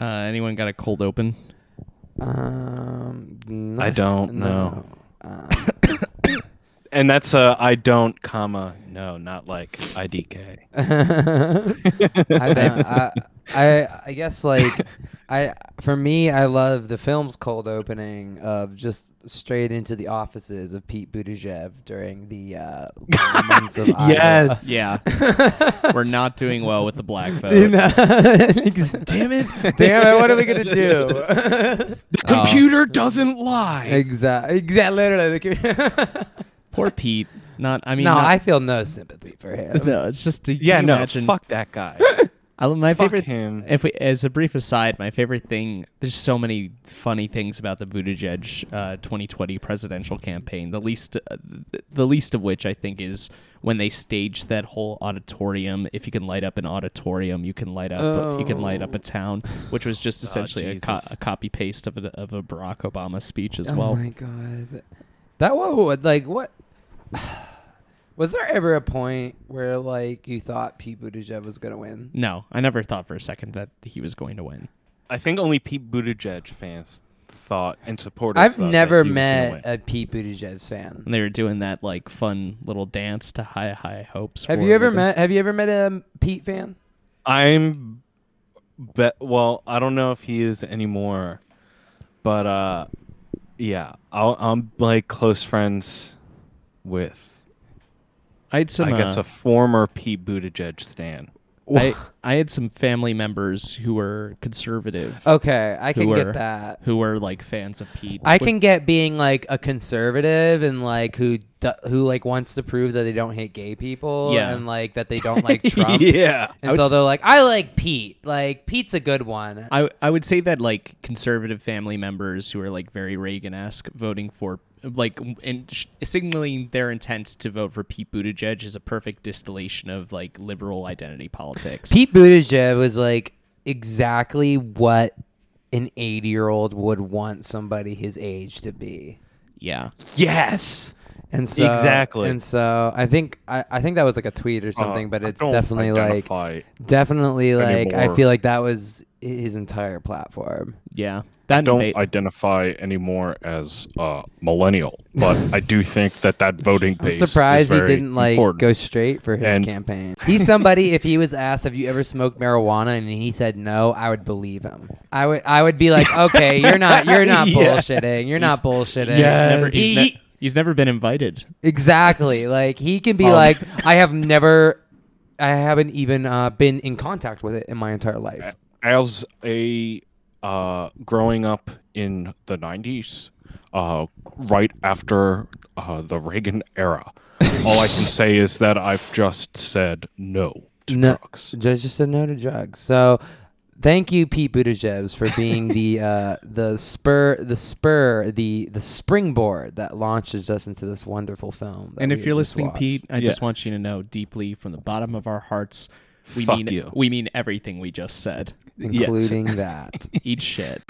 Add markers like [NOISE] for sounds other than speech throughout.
Uh, anyone got a cold open? Um, I don't know. Um, [COUGHS] And that's uh, I don't, comma, no, not like IDK. [LAUGHS] I, don't, I, I I guess like I for me I love the film's cold opening of just straight into the offices of Pete Buttigieg during the uh, months of [LAUGHS] Iowa. Yes. Yeah. [LAUGHS] We're not doing well with the black [LAUGHS] vote. Damn it! Damn it! What are we gonna do? The Oh. computer doesn't lie. exactly. Exactly. Literally. Poor Pete. Not. I mean. no, not- I feel no sympathy for him. No, it's just. Yeah, no, Imagine, fuck that guy. I, my fuck favorite. him. If we, as a brief aside, my favorite thing. There's so many funny things about the Buttigieg uh, 2020 presidential campaign. The least, uh, the least of which I think is when they staged that whole auditorium. If you can light up an auditorium, you can light up. You can light up a town, which was just essentially a, co- a copy paste of a, of a Barack Obama speech as oh well. Oh my god, that what like what? [SIGHS] Was there ever a point where like you thought Pete Buttigieg was gonna win? No, I never thought for a second that he was going to win. I think only Pete Buttigieg fans thought and supporters. I've thought that never he was met win. a Pete Buttigieg fan. And they were doing that like fun little dance to high high hopes. Have for you ever met? Have you ever met a Pete fan? I'm bet. Well, I don't know if he is anymore, but uh, yeah, I'll, I'm like close friends with. I had some. I guess uh, a former Pete Buttigieg stan. I, I had some family members who were conservative, Okay, I can Who get that. who were like fans of Pete. I Which- can get being like a conservative and like who who like wants to prove that they don't hate gay people Yeah. and like that they don't like [LAUGHS] Trump. yeah, And so they're like, I like Pete. Like Pete's a good one. I I would say that like conservative family members who are like very Reagan-esque voting for like and sh- signaling their intent to vote for Pete Buttigieg is a perfect distillation of like liberal identity politics. Pete Buttigieg was like exactly what an 80 year old would want somebody his age to be. yeah. yes. And so Exactly. And so I think I, I think that was like a tweet or something, Uh, but it's definitely like definitely like I feel like that was his entire platform. Yeah. That don't debate. identify anymore as uh, millennial, but I do think that that [LAUGHS] voting base. I'm surprised is he didn't like important. go straight for his And- campaign. He's somebody. if he was asked, "Have you ever smoked marijuana?" and he said no, I would believe him. I would. I would be like, [LAUGHS] "Okay, you're not. You're not Yeah. bullshitting. You're not bullshitting." he's never he's, He- ne- he's never been invited. exactly. Like he can be Um, like, "I have never, I haven't even uh, been in contact with it in my entire life." as a uh, growing up in the 90s, uh, right after uh, the Reagan era, all I can say is that I've just said no to No. drugs. Judge just said no to drugs. So. Thank you, Pete Buttigieg, for being the uh, the spur, the spur, the the springboard that launches us into this wonderful film. And if you're listening, watched. Pete, I Yeah. just want you to know deeply from the bottom of our hearts, we Fuck mean you. we mean everything we just said. Including that. [LAUGHS] Eat shit.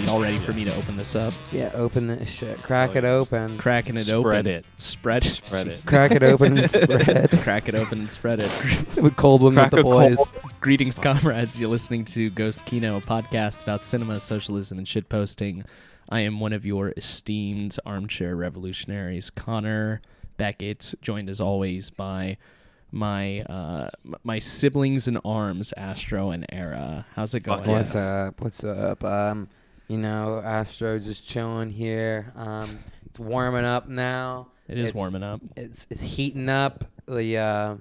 Uh, y'all ready for me to open this up? Yeah, open this shit. Crack Oh, it open. Cracking it Spread open. it. Spread it. Spread it. Crack it open and spread. [LAUGHS] Crack it open and spread it. [LAUGHS] with cold one Crack with the a cold- boys. Greetings, comrades. You're listening to Ghost Kino, a podcast about cinema, socialism, and shitposting. I am one of your esteemed armchair revolutionaries, Connor Beckett, joined as always by my uh, m- my siblings in arms, Astro and Era. How's it going? What's yes. up? What's up? Um, you know, Astro just chilling here. Um, it's warming up now. It is It's- warming up. It's it's heating up. The uh,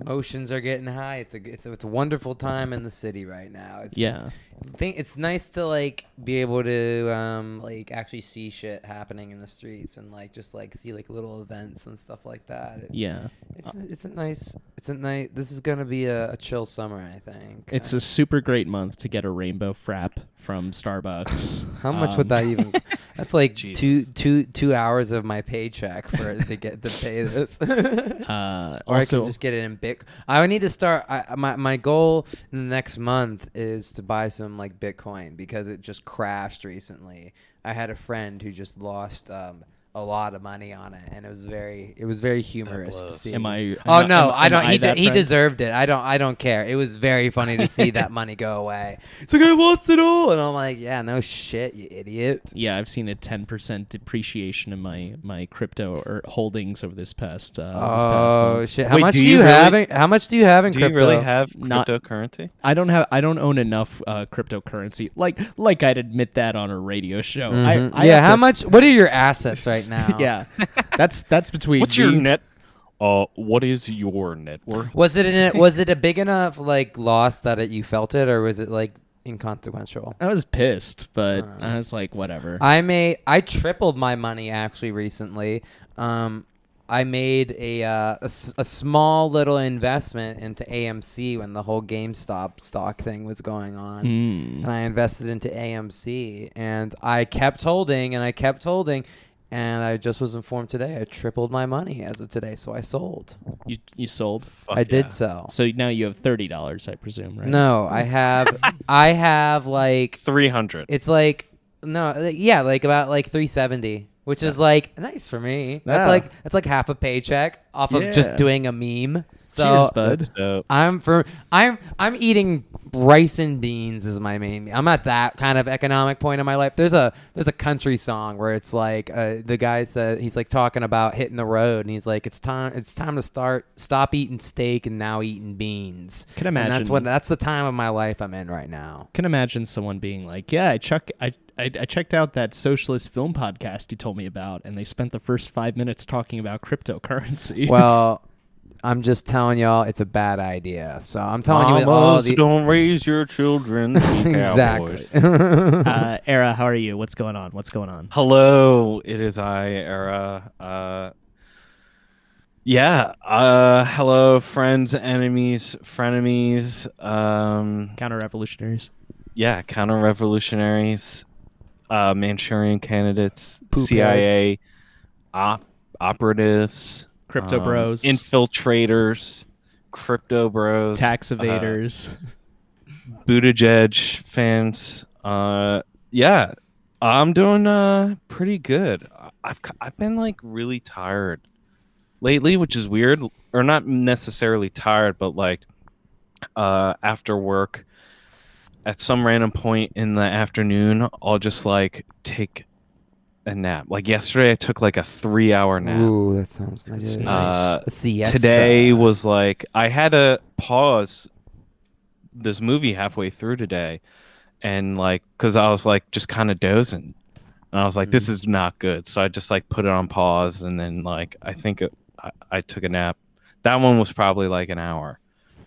emotions are getting high. It's a it's a, it's a wonderful time in the city right now. It's, Yeah. It's, I think it's nice to like be able to um like actually see shit happening in the streets and like just like see like little events and stuff like that. It- Yeah. It's a, it's a nice it's a nice. This is gonna be a, a chill summer, I think. It's Uh, a super great month to get a rainbow frap from Starbucks. [LAUGHS] How much Um, would that even? [LAUGHS] That's like two Jesus. two two hours of my paycheck for to get to pay this. [LAUGHS] Uh, or I can just get it in Bit. I need to start. I, my my goal in the next month is to buy some like Bitcoin because it just crashed recently. I had a friend who just lost um, a lot of money on it, and it was very it was very humorous to blows. see. am I? Oh am no, am- I don't. am he, de- he friend? deserved it. I don't. I don't care. It was very funny to see that [LAUGHS] money go away. It's like I lost it all, and I'm like, yeah, no shit, you idiot. Yeah, I've seen a ten percent depreciation in my my crypto or holdings over this past. Uh, this past Oh month. shit! How Wait, much do do you you, have? really- In, how much do you have in Do crypto? you really have Not- cryptocurrency? I don't have. I don't own enough uh, cryptocurrency. Like like I'd admit that on a radio show. I, I yeah. have How to- much? What are your assets right [LAUGHS] now? Yeah, that's that's between. What's your me- net? Uh, what is your net worth? Was it in, [LAUGHS] was it a big enough like loss that it, you felt it, or was it like inconsequential? I was pissed, but Uh. I was like, whatever. I made I tripled my money actually recently. Um, I made a, uh, a s- a small little investment into AMC when the whole GameStop stock thing was going on. Mm. and I invested into AMC, and I kept holding, and I kept holding, and I just was informed today I tripled my money as of today, so I sold. You you sold. Fuck I did sell. So now you have thirty dollars, I presume, right? No, I have, [LAUGHS] I have like Three hundred. it's like no, like, yeah, like about like three seventy. Which is like nice for me. That's Yeah. like that's like half a paycheck off of just doing a meme. So Cheers, bud. I'm for I'm I'm eating rice and beans is my main. I'm at that kind of economic point in my life. There's a there's a country song where it's like uh, the guy said he's like talking about hitting the road and he's like it's time it's time to start stop eating steak and now eating beans. Can And that's imagine- what that's the time of my life I'm in right now. can imagine someone being like, "Yeah, I chuck, I, I, I checked out that socialist film podcast you told me about, and they spent the first five minutes talking about cryptocurrency." Well, [LAUGHS] I'm just telling y'all it's a bad idea. So I'm telling you all the don't raise your children. [LAUGHS] exactly. cowboys. [LAUGHS] uh, Era, how are you? What's going on? What's going on? Hello, it is I, Era. Uh, yeah. Uh, hello, friends, enemies, frenemies. Um, Counter revolutionaries. yeah, counter-revolutionaries, uh, Manchurian candidates, Poop CIA, op- operatives, Crypto um, bros. infiltrators, crypto bros, Tax uh, evaders. [LAUGHS] Buttigieg fans. Uh, yeah, I'm doing uh pretty good. I've I've been like really tired lately, which is weird, or not necessarily tired, but like uh after work at some random point in the afternoon, I'll just like take a nap. Like yesterday, I took like a three hour nap. Ooh, that sounds nice. nice. Uh, A siesta. today was like I had to pause this movie halfway through today, and like because I was like just kind of dozing, and I was like, this Mm. is not good. So I just like put it on pause, and then like I think it, I, I took a nap. That one was probably like an hour,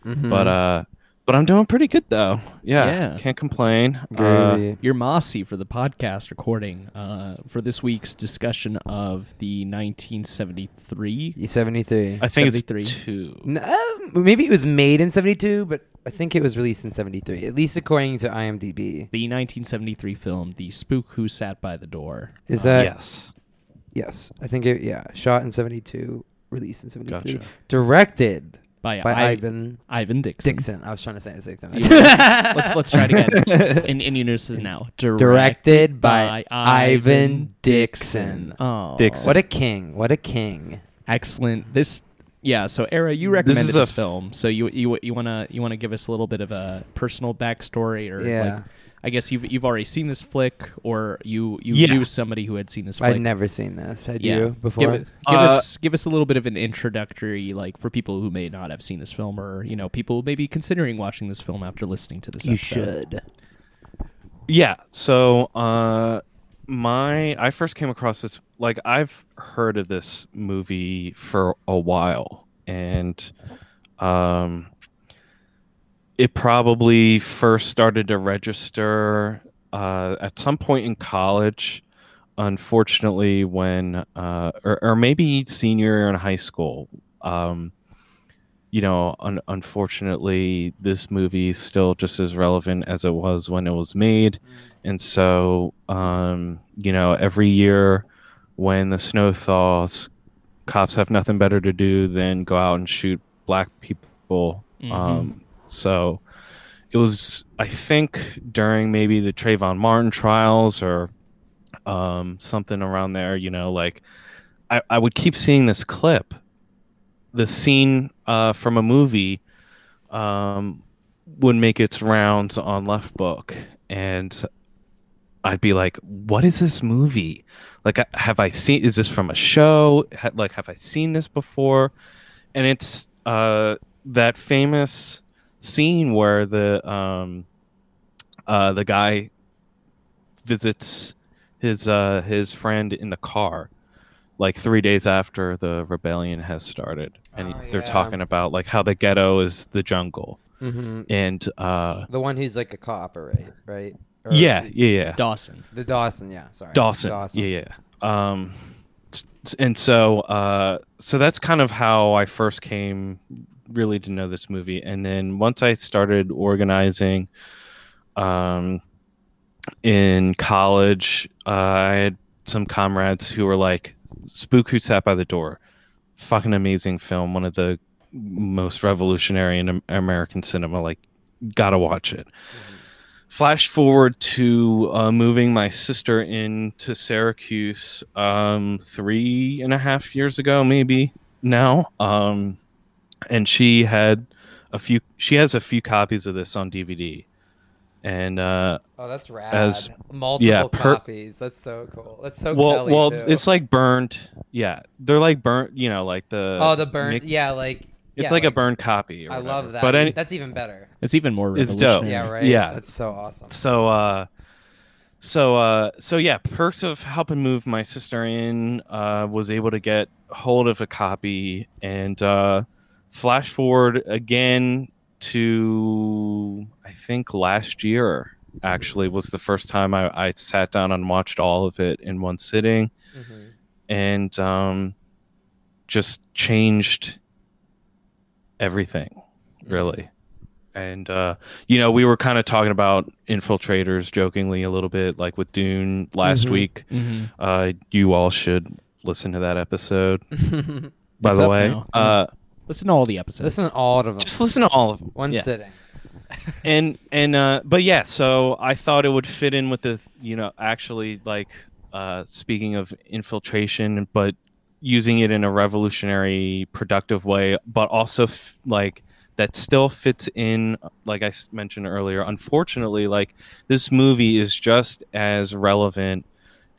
Mhm. but uh, but I'm doing pretty good though. Yeah, Yeah. can't complain. Uh, You're mossy for the podcast recording uh, for this week's discussion of the 1973. E 73. I think 73. it's two. No, maybe it was made in 72, but I think it was released in 73, at least according to IMDb. The 1973 film, The Spook Who Sat by the Door. Is Uh, that? yes, Yes. I think it, yeah. Shot in 72, released in 73. gotcha. Directed by, by I- Ivan Ivan Dixon. Dixon. I was trying to say the same thing. let's let's try it again [LAUGHS] in, in unison now. Directed by Ivan Dixon. Oh, Dixon. What a king. What a king. excellent! This, yeah. So, Era, you recommended is this, a- film. So you you you wanna you wanna give us a little bit of a personal backstory, or Yeah. like, I guess you've you've already seen this flick, or you you Yeah. knew somebody who had seen this flick. I'd never seen this. Had yeah. you before? it, give Uh, us give us a little bit of an introductory, like for people who may not have seen this film, or you know, people who may be considering watching this film after listening to this. you episode. should. Yeah. So, uh, my I first came across this like I've heard of this movie for a while, and um, it probably first started to register uh, at some point in college. Unfortunately, when uh, or, or maybe senior year in high school, um, you know, un- unfortunately, this movie is still just as relevant as it was when it was made. And so, um, you know, every year when the snow thaws, cops have nothing better to do than go out and shoot black people. Mhm. Um, so it was, I think, during maybe the Trayvon Martin trials or um, something around there, you know, like I, I would keep seeing this clip, the scene uh, from a movie um, would make its rounds on Left Book, and I'd be like, "What is this movie? Like, have I seen? Is this from a show? Like, have I seen this before?" And it's uh, that famous scene where the um, uh, the guy visits his uh, his friend in the car, like three days after the rebellion has started, and he- Oh, they're yeah. talking about like how the ghetto is the jungle, hmm and uh, The one who's like a cop, right? Right? Or- yeah, yeah, yeah. Dawson. The Dawson, yeah. Sorry. Dawson. Yeah, yeah. Um, s- s- and so, uh, so that's kind of how I first came really to know this movie. And then once I started organizing, um, in college, uh, I had some comrades who were like, "Spook Who Sat by the Door," fucking amazing film, one of the most revolutionary in American cinema. Like, gotta watch it flash forward to uh, moving my sister into Syracuse um, three and a half years ago, maybe now. Um, and she had a few. She has a few copies of this on DVD, and uh, Oh, that's rad. As- Multiple yeah, per- copies. That's so cool. That's so well, Kelly, well, too. it's like burned. Yeah, they're like burnt. You know, like the oh, the burnt. Yeah, like It's yeah, like, a burned copy. or I whatever. love that. But any, that's even better. It's even more It's dope. revolutionary. Yeah, right. Yeah. that's so awesome. so uh so uh so yeah perks of helping move my sister in uh was able to get hold of a copy and uh flash forward again to i think last year actually was the first time i, I sat down and watched all of it in one sitting Mhm. and um just changed everything really and uh you know we were kind of talking about infiltrators jokingly a little bit like with dune last Mhm. week Mm-hmm. uh you all should listen to that episode [LAUGHS] by It's the way uh Listen to all the episodes. Listen to all of them. just listen to all of them One Yeah. sitting. [LAUGHS] and and uh but yeah so i thought it would fit in with the you know actually like uh speaking of infiltration but using it in a revolutionary productive way but also f- like that still fits in like i mentioned earlier unfortunately like this movie is just as relevant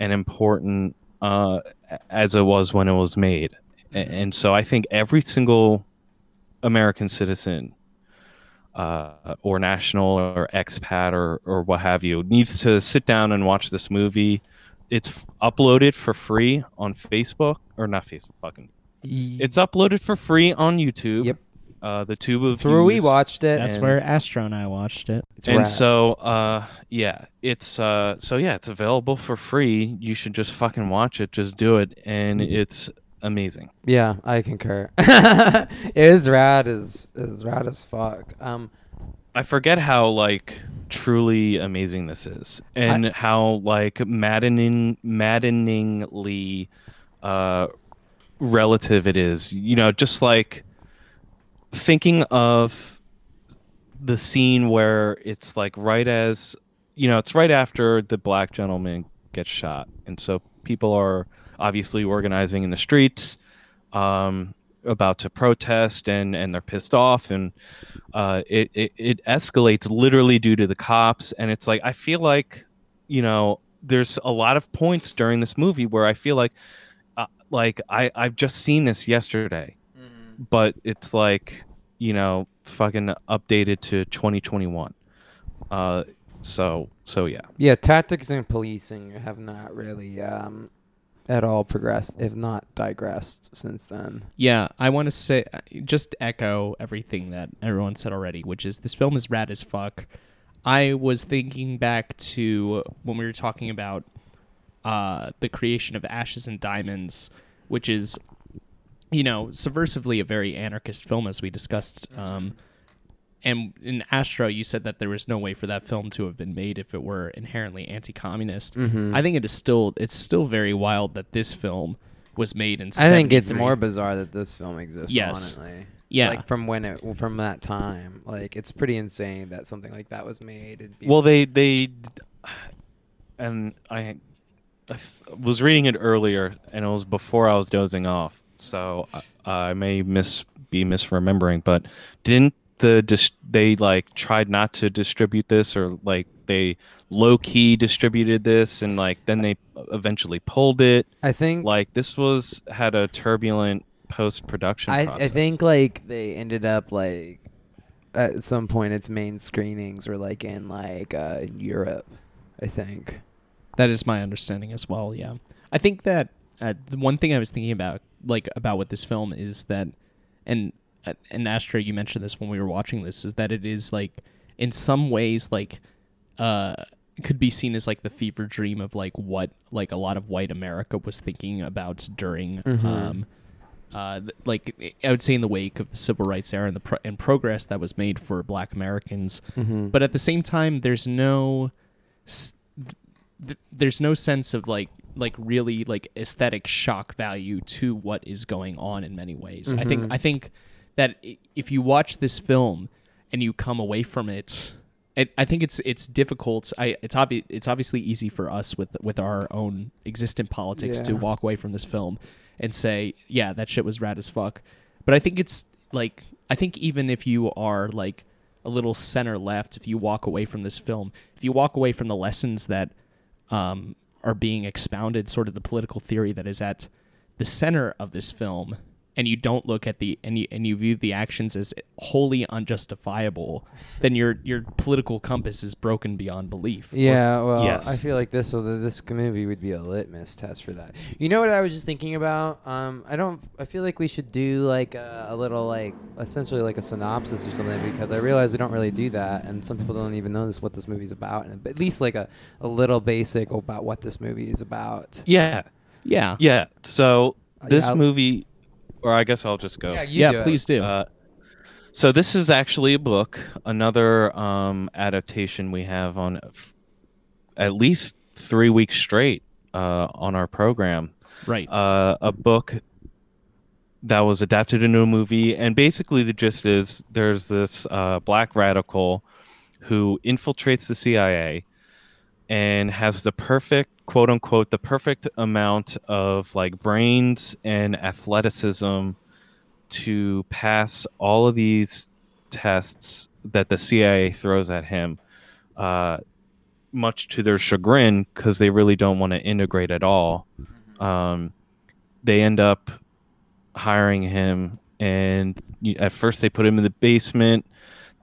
and important uh as it was when it was made and so i think every single american citizen uh, or national or expat or, or what have you needs to sit down and watch this movie. It's uploaded for free on Facebook or not Facebook. Fucking, it's uploaded for free on YouTube. Yep. Uh, the tube of That's where we watched it. That's and- where Astro and I watched it. It's and rad. so uh yeah it's uh so yeah it's available for free you should just fucking watch it just do it and it's amazing Yeah, I concur. [LAUGHS] it is rad as is rad as fuck. Um, I forget how like truly amazing this is, and how like maddening, maddeningly uh, relative it is. You know, just like thinking of the scene where it's like right as you know, it's right after the black gentleman gets shot, and so people are obviously organizing in the streets. Um, about to protest and and they're pissed off and uh, it, it it escalates literally due to the cops. And it's like i feel like you know there's a lot of points during this movie where i feel like uh, like i i've just seen this yesterday. But it's like you know fucking updated to 2021 uh so so yeah. Yeah, tactics and policing have not really um, at all progressed, if not digressed, since then. Yeah, I want to say just echo everything that everyone said already, which is this film is rad as fuck. I was thinking back to when we were talking about uh, the creation of Ashes and Diamonds, which is you know, subversively a very anarchist film, as we discussed. Um, and in Astro, you said that there was no way for that film to have been made if it were inherently anti-communist. Mhm. I think it is still it's still very wild that this film was made in. I think it's more bizarre that this film exists. Yes. honestly. Yeah. like from when it from that time, like it's pretty insane that something like that was made. It'd be- Well, they they, and I, I f- was reading it earlier, and it was before I was dozing off, so I, I may miss be misremembering. But didn't the dis- they like tried not to distribute this, or like they low key distributed this, and like then they eventually pulled it. I think Like this was had a turbulent post production. I, I think like they ended up like at some point its main screenings were like in like uh, in Europe. I think. That is my understanding as well. Yeah, I think that uh, the one thing I was thinking about, like about with this film, is that, and and Astro, you mentioned this when we were watching this, is that it is like in some ways like, uh, could be seen as like the fever dream of like what like a lot of white America was thinking about during. Mhm. Um, uh, like I would say in the wake of the civil rights era and the pro- and progress that was made for Black Americans, Mm-hmm. but at the same time there's no th- there's no sense of like like really like aesthetic shock value to what is going on in many ways i think i think that if you watch this film and you come away from it it, I think it's it's difficult. I it's obvious it's obviously easy for us with with our own existent politics to walk away from this film and say, yeah, that shit was rad as fuck. But I think it's like I think even if you are like a little center left, if you walk away from this film, if you walk away from the lessons that um, are being expounded, sort of the political theory that is at the center of this film, and you don't look at the and you and you view the actions as wholly unjustifiable, then your your political compass is broken beyond belief. Yeah, well, Yes. I feel like this this movie would be a litmus test for that. You know what I was just thinking about? Um, I don't. I feel like we should do like a, a little like essentially like a synopsis or something because I realize we don't really do that, and some people don't even know this what this movie's about, and at least like a, a little basic about what this movie is about. yeah, Yeah. yeah. So Uh, this yeah, I'll- movie, or I guess I'll just go. Yeah, you Yeah, do it. please do. Uh, so this is actually a book, another um, adaptation we have on f- at least three weeks straight uh, on our program. right. Uh, a book that was adapted into a movie, and basically the gist is there's this uh, black radical who infiltrates the CIA and has the perfect quote unquote the perfect amount of like brains and athleticism to pass all of these tests that the CIA throws at him, uh, much to their chagrin because they really don't want to integrate at all. Um, they end up hiring him, and at first they put him in the basement.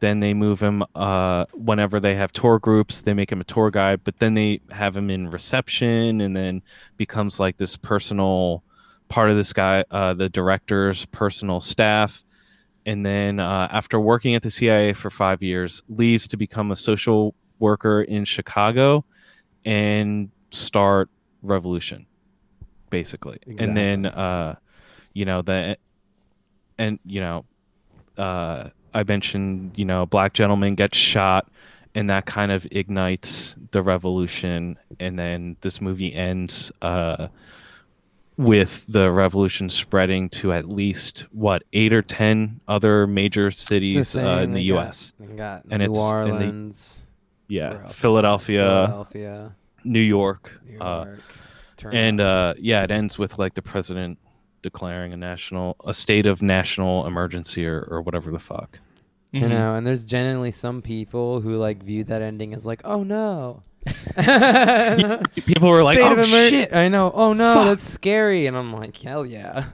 Then they move him uh, whenever they have tour groups. They make him a tour guide, but then they have him in reception, and then becomes like this personal part of this guy, uh, the director's personal staff. And then uh, after working at the CIA for five years, leaves to become a social worker in Chicago and start revolution, basically. And then, uh, you know, the and you know, uh, I mentioned, you know, a black gentleman gets shot, and that kind of ignites the revolution. And then this movie ends uh, with the revolution spreading to at least what eight or ten other major the cities uh, in the got- U.S. got And New it's- Orleans, where Yeah. Philadelphia, Philadelphia, New York, New uh, and uh, yeah, it ends with like the president declaring a national, a state of national emergency or, or whatever the fuck. You Mhm. know, and there's genuinely some people who like view that ending as like, oh no. [LAUGHS] People were like, State "Oh emer- shit!" I know. Oh no, Fuck. that's scary. And I'm like, hell yeah.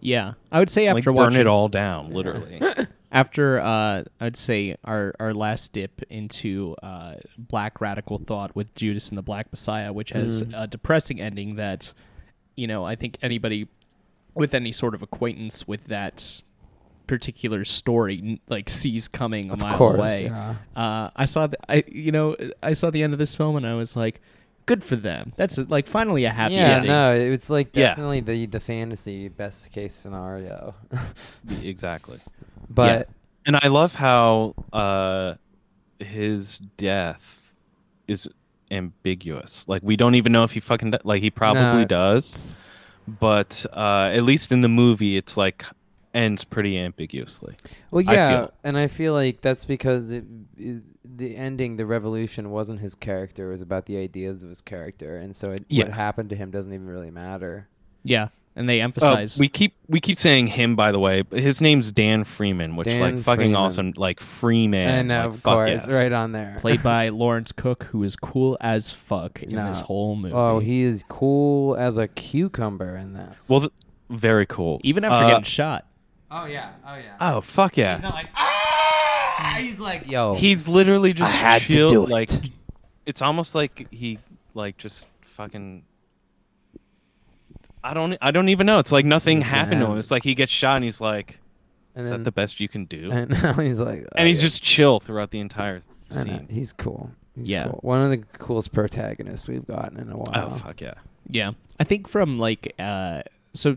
Yeah, I would say Like after burn watching it all down, literally. [LAUGHS] after uh, I'd say our our last dip into uh, black radical thought with Judas and the Black Messiah, which has Mm. a depressing ending that you know I think anybody with any sort of acquaintance with that particular story like sees coming a Of mile course. away. Yeah. Uh, I saw the, I you know I saw the end of this film and I was like, good for them. That's like finally a happy yeah, ending. no, it's like Yeah. definitely the the fantasy best case scenario. [LAUGHS] exactly. but And I love how uh, his death is ambiguous. Like we don't even know if he fucking di- like he probably No. does, but uh, at least in the movie, it's like ends pretty ambiguously. well, yeah, feel. and I feel like that's because it, it, the ending, the revolution, wasn't his character; it was about the ideas of his character, and so it, Yeah. what happened to him doesn't even really matter. Yeah, and they Uh, emphasize. we keep we keep saying him by the way, his name's Dan Freeman, which Dan like fucking Freeman. awesome, like Freeman. and uh, like, of course, yes. right on there. played by [LAUGHS] Lawrence Cook, who is cool as fuck in No. this whole movie. Oh, he is cool as a cucumber in this. Well, th- very cool. even after Uh, getting shot. oh yeah, oh yeah. oh fuck yeah. not like ah. He's like, yo, He's literally just I had to do it. like it's almost like he like just fucking I don't I don't even know. It's like nothing happened to him. It's like he gets shot and he's like and is then, that the best you can do? [LAUGHS] And now he's like, oh, and he's yeah. just chill throughout the entire I know, scene. he's cool. He's Yeah. cool. One of the coolest protagonists we've gotten in a while. Oh fuck yeah. Yeah, I think from like uh, so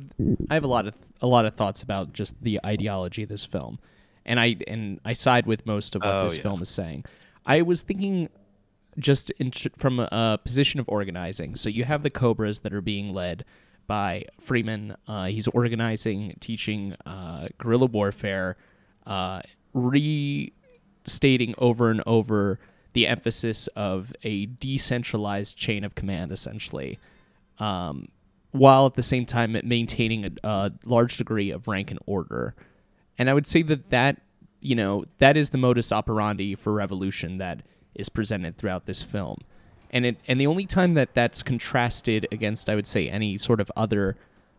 I have a lot of a lot of thoughts about just the ideology of this film, and I and I side with most of what Oh, this yeah. film is saying. I was thinking just in, from a position of organizing. So you have the Cobras that are being led by Freeman. Uh, he's organizing, teaching uh, guerrilla warfare, uh, restating over and over the emphasis of a decentralized chain of command, essentially, um, while at the same time maintaining a, a large degree of rank and order. And I would say that that you know that is the modus operandi for revolution that is presented throughout this film and it and the only time that that's contrasted against i would say any sort of other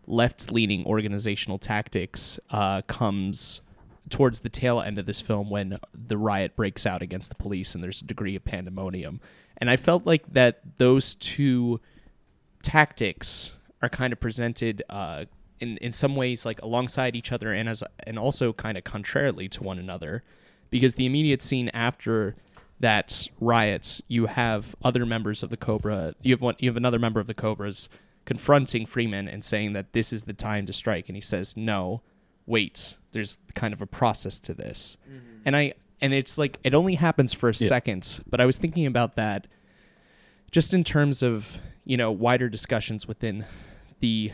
left-leaning organizational tactics uh, comes towards the tail end of this film when the riot breaks out against the police and there's a degree of pandemonium. And i felt like that those two tactics are kind of presented uh, in in some ways like alongside each other and as and also kind of contrarily to one another. Because the immediate scene after that riots you have other members of the cobra you have one you have another member of the cobras confronting freeman and saying that this is the time to strike and he says no wait there's kind of a process to this. Mm-hmm. And i and it's like it only happens for a second but i was thinking about that just in terms of you know wider discussions within the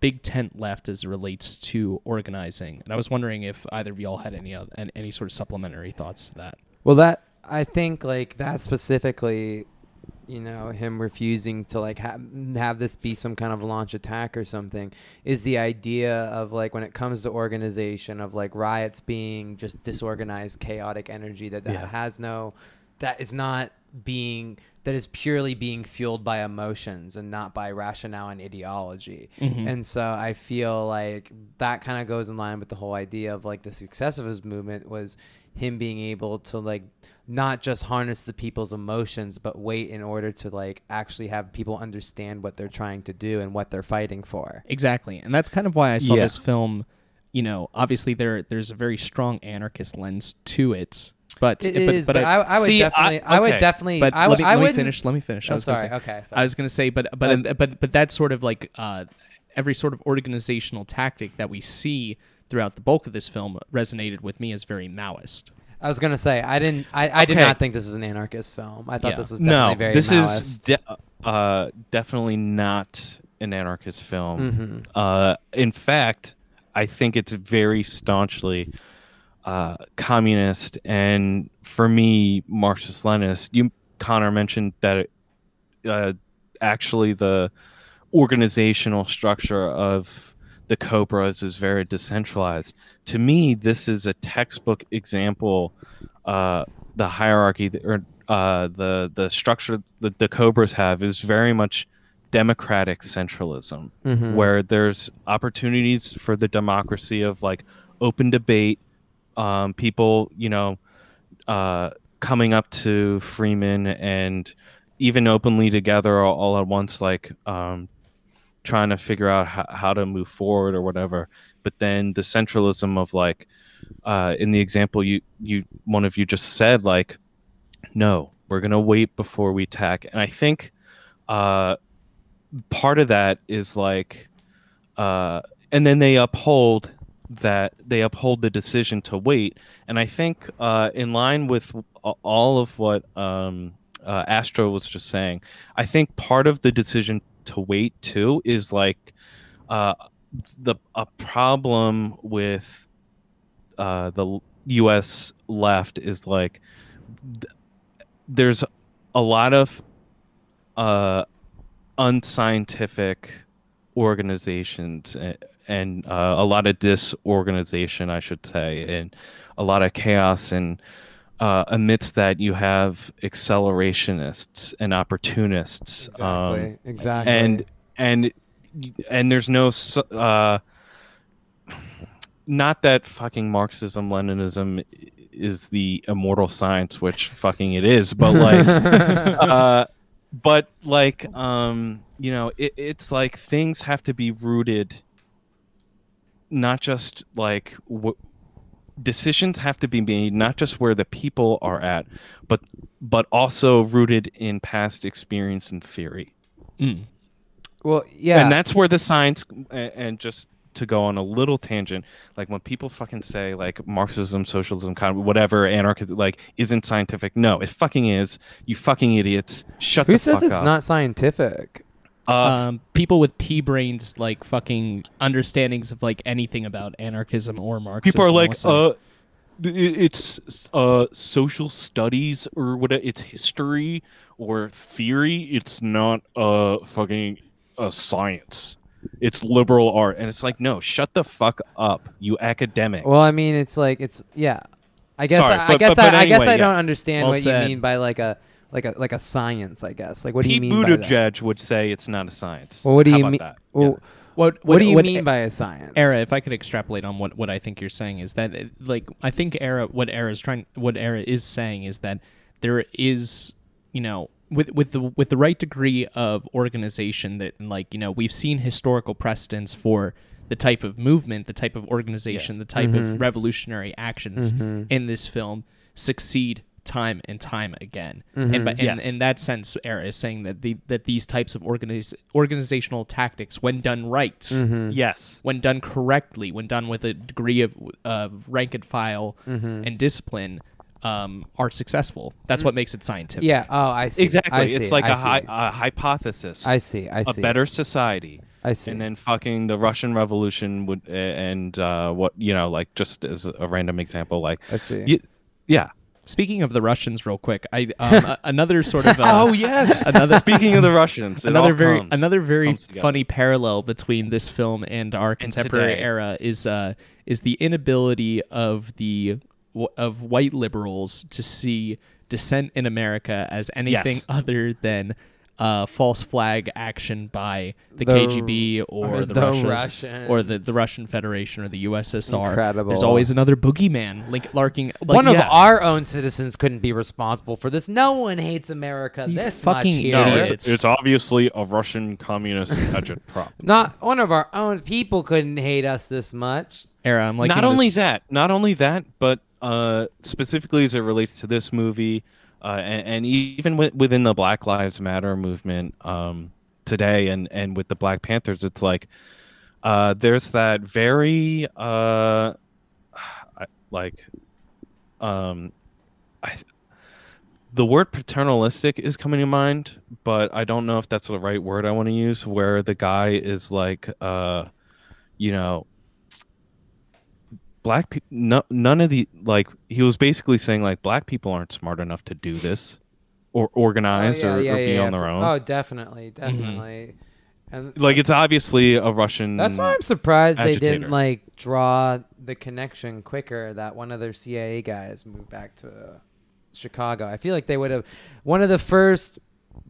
big tent left as it relates to organizing. And i was wondering if either of y'all had any oth- an- any sort of supplementary thoughts to that. Well, that I think like that specifically, you know, him refusing to like ha- have this be some kind of launch attack or something is the idea of like when it comes to organization of like riots being just disorganized, chaotic energy that, that Yeah. has no that is not being that is purely being fueled by emotions and not by rationale and ideology. Mm-hmm. And so I feel like that kind of goes in line with the whole idea of like the success of his movement was him being able to like not just harness the people's emotions but wait in order to like actually have people understand what they're trying to do and what they're fighting for. exactly and that's kind of why i saw Yeah. this film you know obviously there there's a very strong anarchist lens to it but It but, is, but, but, I, I, I would See, I- definitely, I, would definitely, but I let me, I let me finish let me finish I Oh, was gonna sorry. say- Okay, sorry. I was gonna say, but but but but that sort of like uh, every sort of organizational tactic that we see throughout the bulk of this film resonated with me as very Maoist. I was gonna say I didn't. I, I did not think this is an anarchist film. I thought Yeah. this was definitely No, very this Maoist. is de- uh, definitely not an anarchist film. Mhm. Uh, in fact, I think it's very staunchly uh, communist, and for me, Marxist-Leninist. You, Connor, mentioned that uh, actually the organizational structure of the Cobras is very decentralized. To me, this is a textbook example. Uh, the hierarchy or uh, the the structure that the Cobras have is very much democratic centralism, Mhm. where there's opportunities for the democracy of like open debate, um, people, you know, uh, coming up to Freeman and even openly together all, all at once, like um, trying to figure out how, how to move forward or whatever. But then the centralism of like, uh, in the example you you one of you just said, like, no, we're gonna wait before we attack. And I think uh, part of that is like, uh, and then they uphold that they uphold the decision to wait. And I think, uh, in line with all of what um, uh, Astro was just saying, I think part of the decision to wait too is like uh, the a problem with uh, the U.S. left is like th- there's a lot of uh, unscientific organizations and, uh, a lot of disorganization, I should say, and a lot of chaos. And uh, amidst that, you have accelerationists and opportunists. um, Exactly. exactly. and and and there's no uh not that fucking marxism leninism is the immortal science which fucking it is but like [LAUGHS] uh but like um you know it, it's like things have to be rooted not just like w- decisions have to be made not just where the people are at but but also rooted in past experience and theory Mm. well, yeah. and that's where the science and, and just to go on a little tangent like when people fucking say like marxism socialism kind of whatever anarchism like isn't scientific no it fucking is you fucking idiots shut Who the says fuck it's up not scientific? Uh, um, people with pea brains like fucking understandings of like anything about anarchism or Marxism. people are like uh it's uh social studies or what it's history or theory it's not uh fucking a science it's liberal art and it's like no shut the fuck up you academic Well, I mean, it's like it's yeah. I guess Sorry, I, I guess but- but I, I guess I yeah. don't understand Well what said. you mean by like a like a like a science. I guess like what do you Pete mean by that? Buttigieg would say it's not a science. Well, what do How you mean? Well, Yeah. what, what, do you what mean by a science? Era, if I could extrapolate on what, what I think you're saying is that it- like I think Era what Era is trying what Era is saying is that there is you know with with the with the right degree of organization that like you know we've seen historical precedents for the type of movement, the type of organization, Yes. the type Mm-hmm. of revolutionary actions in this film succeed time and time again. And, but, and Yes. in that sense, Era is saying that the that these types of organiz- organizational tactics, when done right, Mm-hmm. Yes. when done correctly, when done with a degree of, of rank and file Mm-hmm. and discipline, um, are successful. That's what makes it scientific. Yeah. Oh, I see. Exactly. I it's see, like I a, hy- see. a hypothesis. I see. I a see. A better society. I see. And then fucking the Russian Revolution would, uh, and uh, what you know, like just as a random example, like I see. y- yeah. Speaking of the Russians, real quick, I um, a- [LAUGHS] another sort of uh, oh yes. [LAUGHS] another [LAUGHS] Speaking of the Russians, another very comes- another very funny parallel between this film and our contemporary today. era is uh is the inability of the of white liberals to see dissent in America as anything Yes. other than uh, false flag action by the, The- KGB or or the, the Russians Russians. or the, the Russian Federation or the USSR. Incredible. There's always another boogeyman link larking. Like, One of our own citizens couldn't be responsible for this. No one hates America You this fucking much here. No, it's, it's obviously a Russian communist [LAUGHS] pageant prop. Not one of our own people couldn't hate us this much. era. I'm like not only that, not only that, but uh, specifically as it relates to this movie, uh, and, and even wi- within the Black Lives Matter movement um, today, and and with the Black Panthers, it's like uh, there's that very uh, like um, I, the word paternalistic is coming to mind, but I don't know if that's the right word I want to use. Where the guy is like, uh, you know, black people no, none of the like he was basically saying like black people aren't smart enough to do this or organize Oh, or, yeah, or yeah, be yeah, on their own Oh, definitely, definitely. And like it's obviously a russian that's why I'm surprised they didn't like draw the connection quicker that one of their CIA guys moved back to uh, Chicago. I feel like they would have one of the first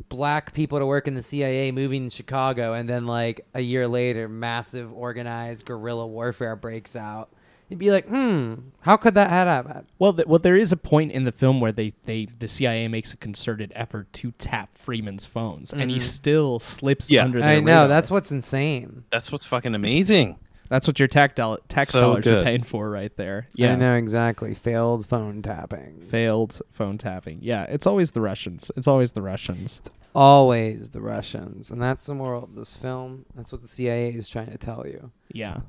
black people to work in the CIA moving to Chicago and then like a year later massive organized guerrilla warfare breaks out. You'd be like, "Hmm, how could that happen?" Well, th- well, there is a point in the film where they, they the CIA makes a concerted effort to tap Freeman's phones, and he still slips Yeah. under their I know, radar. that's what's insane. that's what's fucking amazing that's what your tax, doll- tax So dollars are paying for right there. Yeah. Yeah, I know exactly. Failed phone tapping. failed phone tapping. Yeah, it's always the Russians. It's always the Russians. Always the Russians, and that's the moral of this film. That's what the CIA is trying to tell you. Yeah.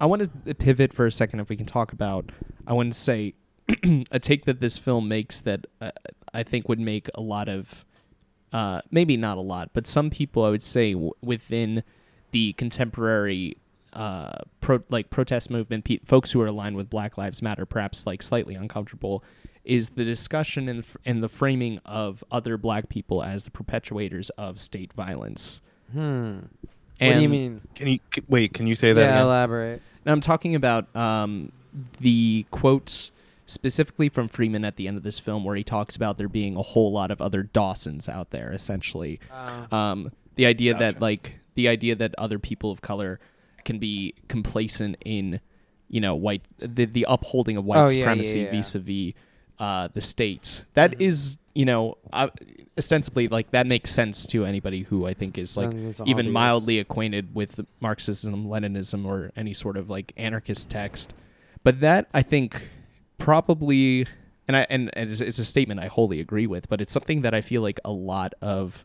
I want to pivot for a second if we can talk about I want to say [CLEARS THROAT] a take that this film makes that uh, I think would make a lot of uh, maybe not a lot, but some people I would say w- within the contemporary uh, pro- like protest movement, pe- folks who are aligned with Black Lives Matter, perhaps like slightly uncomfortable, is the discussion and f- and the framing of other Black people as the perpetuators of state violence. Hmm. And what do you mean? Can you c- wait? Can you say that Yeah, again? elaborate. Now I'm talking about um, the quotes specifically from Freeman at the end of this film, where he talks about there being a whole lot of other Dawsons out there. Essentially, Uh, um, the idea that like the idea that other people of color can be complacent in, you know, white the, the upholding of white Oh, yeah, yeah, supremacy yeah. vis-a-vis uh, the states. That is, you know, uh, ostensibly like that makes sense to anybody who I think is like even obvious. mildly acquainted with Marxism, Leninism, or any sort of like anarchist text. But that I think probably, and I and, and it's, it's a statement I wholly agree with. But it's something that I feel like a lot of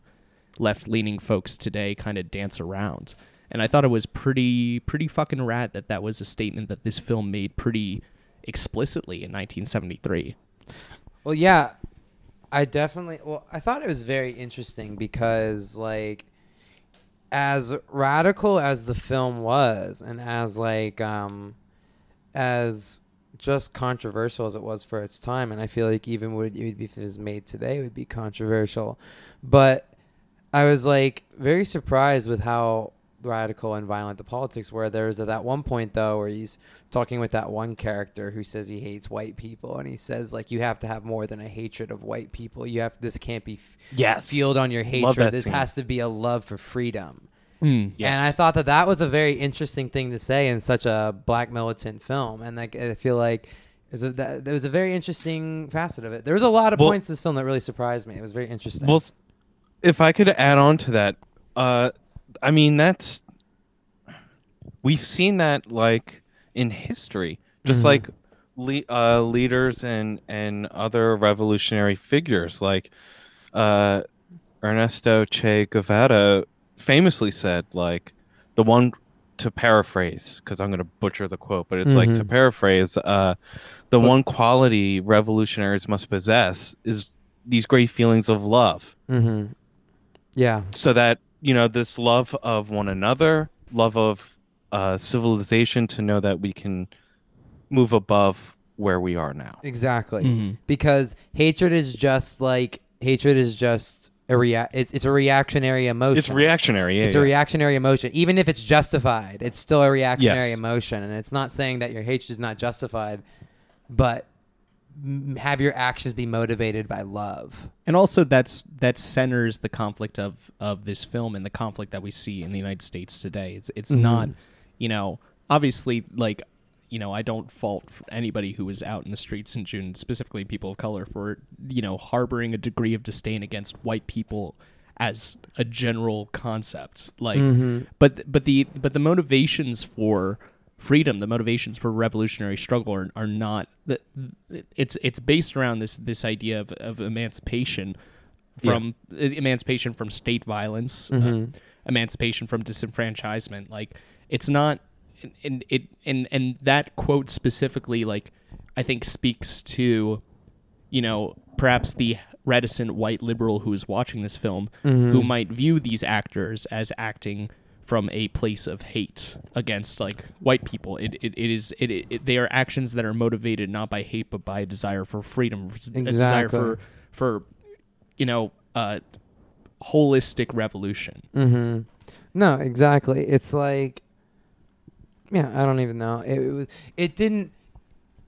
left-leaning folks today kind of dance around. And I thought it was pretty pretty fucking rad that that was a statement that this film made pretty explicitly in 1973. Well, yeah, I definitely. Well, I thought it was very interesting because, like, as radical as the film was, and as like, um, as just controversial as it was for its time, and I feel like even would it would be if it was made today, it would be controversial. But I was like very surprised with how radical and violent the politics were. there's at that one point though where he's talking with that one character who says he hates white people, and he says like you have to have more than a hatred of white people. You have this can't be f- Yes. fueled on your hatred. This scene. has to be a love for freedom. Mm. Yes. And I thought that that was a very interesting thing to say in such a black militant film, and like I feel like. There's a, that, there was a very interesting facet of it. There was a lot of Well- points in this film that really surprised me. It was very interesting. Well, if I could add on to that, uh, I mean that's we've seen that like in history, just Mhm. like le- uh, leaders and and other revolutionary figures, like uh, Ernesto Che Guevara famously said, like the one to paraphrase because I'm going to butcher the quote, but it's like to Mhm. paraphrase, uh, the But- one quality revolutionaries must possess is these great feelings of love mm-hmm. Yeah. so that you know this love of one another love of uh, civilization to know that we can move above where we are now Exactly. Mhm. Because hatred is just like hatred is just a rea- it's it's a reactionary emotion. it's reactionary yeah, It's a reactionary emotion. Even if it's justified, it's still a reactionary Yes. emotion. And it's not saying that your hatred is not justified, but m- have your actions be motivated by love. and also that's that centers the conflict of of this film and the conflict that we see in the United States today. It's it's Mhm. not, you know, obviously like you know, I don't fault anybody who was out in the streets in June, specifically people of color, for you know harboring a degree of disdain against white people as a general concept. Like, Mhm. but but the but the motivations for freedom, the motivations for revolutionary struggle are, are not. It's it's based around this this idea of, of emancipation from uh, emancipation from state violence, uh, Mhm. emancipation from disenfranchisement. Like it's not, and it and and that quote specifically, like I think speaks to, you know, perhaps the reticent white liberal who is watching this film, who might view these actors as acting from a place of hate against like white people. It it, it is it, it, they are actions that are motivated not by hate but by a desire for freedom, a desire for for you know uh holistic revolution. Mm-hmm. No, exactly. It's like, yeah, I don't even know. It, it was. It didn't.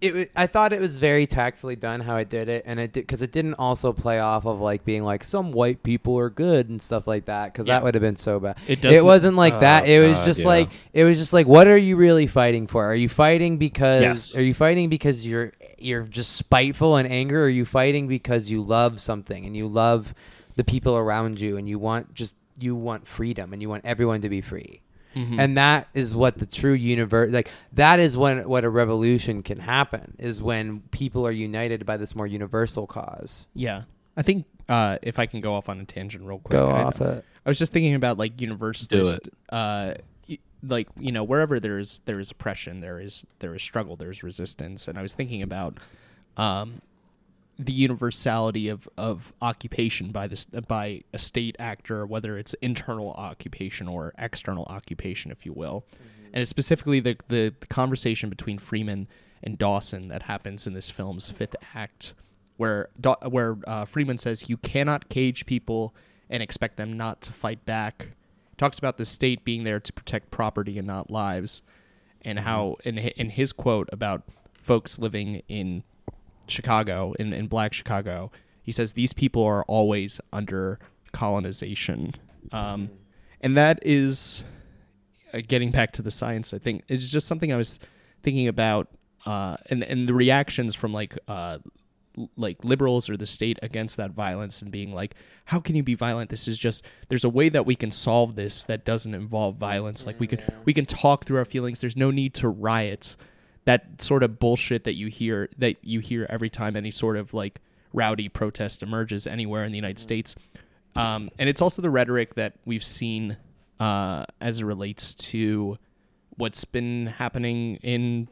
It. I thought it was very tactfully done how it did it, and it did because it didn't also play off of like being like some white people are good and stuff like that because Yeah. that would have been so bad. It It, wasn't like oh, that. Oh, It was God, just yeah. like it was just like what are you really fighting for? Are you fighting because Yes. are you fighting because you're you're just spiteful and anger? Or are you fighting because you love something and you love the people around you and you want just you want freedom and you want everyone to be free? Mhm. And that is what the true universe like that is when what a revolution can happen is when people are united by this more universal cause. Yeah. I think uh, if I can go off on a tangent real quick. Go I, off it. I was just thinking about like universalist, Do uh, like you know wherever there is there is oppression, there is there is struggle, there is resistance, and I was thinking about um, the universality of, of occupation by this by a state actor, whether it's internal occupation or external occupation, if you will, and it's specifically the, the the conversation between Freeman and Dawson that happens in this film's fifth act, where where uh, Freeman says you cannot cage people and expect them not to fight back. Talks about the state being there to protect property and not lives, and how in in his quote about folks living in Chicago in, in Black Chicago, he says these people are always under colonization, um, and that is uh, getting back to the science. I think it's just something I was thinking about, uh, and and the reactions from like uh, like liberals or the state against that violence and being like, how can you be violent? This is just there's a way that we can solve this that doesn't involve violence. Like we can we can talk through our feelings. There's no need to riot. That sort of bullshit that you hear that you hear every time any sort of like rowdy protest emerges anywhere in the United States. Um, and it's also the rhetoric that we've seen uh, as it relates to what's been happening in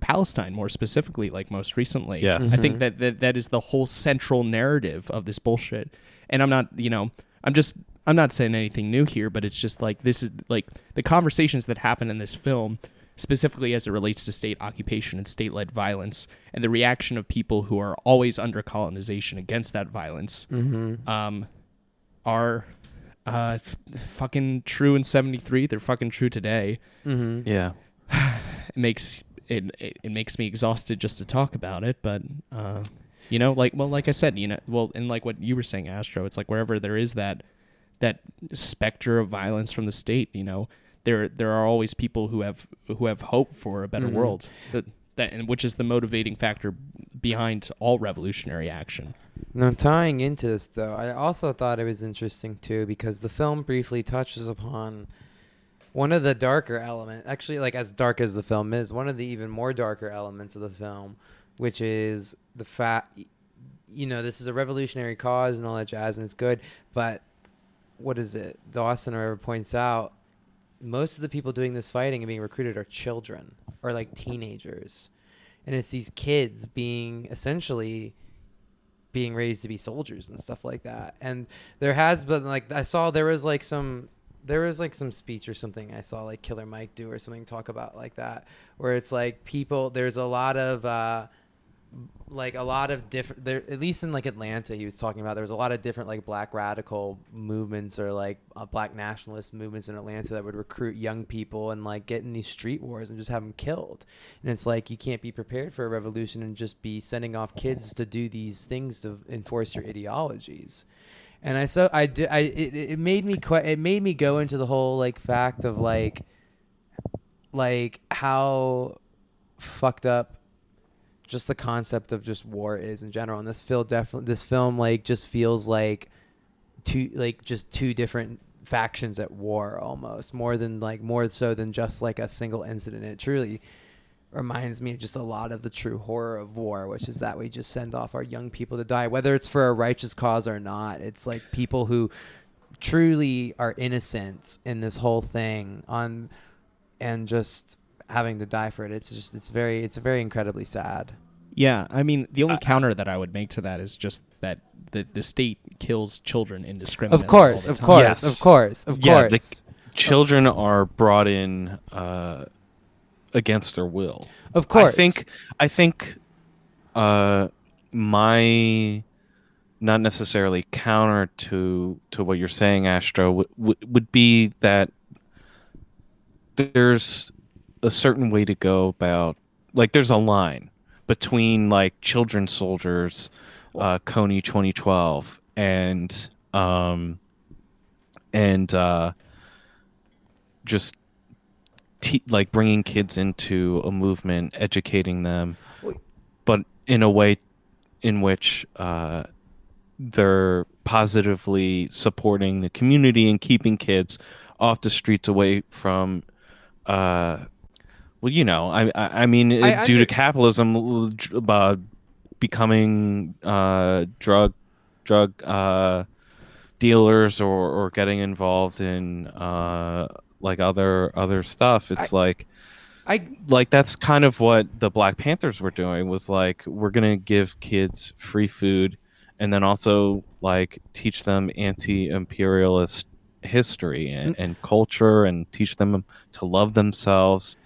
Palestine, more specifically, like most recently. Yes. I think that, that that is the whole central narrative of this bullshit. And I'm not, you know, I'm just, I'm not saying anything new here, but it's just like this is like the conversations that happen in this film, specifically as it relates to state occupation and state led violence, and the reaction of people who are always under colonization against that violence um, are uh, f- fucking true in 73. They're fucking true today. Mm-hmm. Yeah. [SIGHS] It makes it, it, it makes me exhausted just to talk about it, but uh, you know, like well, like I said, you know, well, and like what you were saying, Astro, it's like wherever there is that that specter of violence from the state, you know, there there are always people who have who have hope for a better Mhm. world. That, that and which is the motivating factor behind all revolutionary action. Now, tying into this, though, I also thought it was interesting too because the film briefly touches upon one of the darker element, actually, like as dark as the film is, one of the even more darker elements of the film, which is the fact, you know, this is a revolutionary cause and all that jazz, and it's good, but what is it? Dawson or whoever points out, most of the people doing this fighting and being recruited are children or like teenagers, and it's these kids being essentially being raised to be soldiers and stuff like that. And there has been like I saw there was like some there was like some speech or something I saw like Killer Mike do or something talk about like that where it's like people there's a lot of uh like a lot of different there at least in like Atlanta he was talking about there was a lot of different like black radical movements or like uh, black nationalist movements in Atlanta that would recruit young people and like get in these street wars and just have them killed. And it's like you can't be prepared for a revolution and just be sending off kids to do these things to enforce your ideologies. And I so I did I it, it made me quite it made me go into the whole like fact of like like how fucked up just the concept of just war is in general. And this film definitely this film like just feels like two like just two different factions at war almost more than like more so than just like a single incident. It truly reminds me of just a lot of the true horror of war which is that we just send off our young people to die whether it's for a righteous cause or not. It's like people who truly are innocent in this whole thing on and just having to die for it it's just it's very it's very incredibly sad Yeah, I mean, the only Uh, counter that I would make to that is just that the the state kills children indiscriminately. of course of the time. course Yes. of course of Yeah, the- course Children are brought in uh, against their will. of course I think I think uh, my not necessarily counter to to what you're saying, Astro, would would would be that there's a certain way to go about like there's a line between like children soldiers, uh, Kony 2012, and um, and uh, just te- like bringing kids into a movement, educating them, but in a way in which uh, they're positively supporting the community and keeping kids off the streets away from. Uh, well, you know, I I, I mean, I due under- to capitalism, uh, becoming uh, drug drug uh, dealers or, or getting involved in uh, like other other stuff. It's like I like that's kind of what the Black Panthers were doing was like we're gonna give kids free food and then also like teach them anti-imperialist history and, and culture and teach them to love themselves.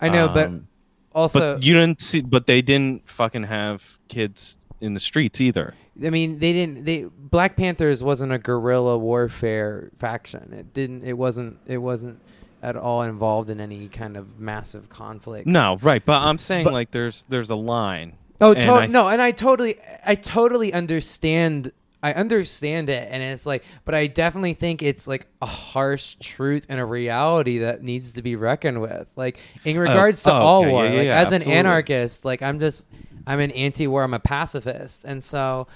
I know, but Um, also but you didn't see but they didn't fucking have kids in the streets either. I mean, they didn't. They Black Panthers wasn't a guerrilla warfare faction. It didn't. It wasn't. It wasn't at all involved in any kind of massive conflict. No, right, but I'm saying But- like there's there's a line. Oh, And I- no, and I totally, I totally understand. I understand it, and it's like, but I definitely think it's like a harsh truth and a reality that needs to be reckoned with. Like in oh, regards to oh, all okay, war, yeah, yeah, like yeah, as an anarchist, like I'm just, I'm an anti-war. I'm a pacifist, and so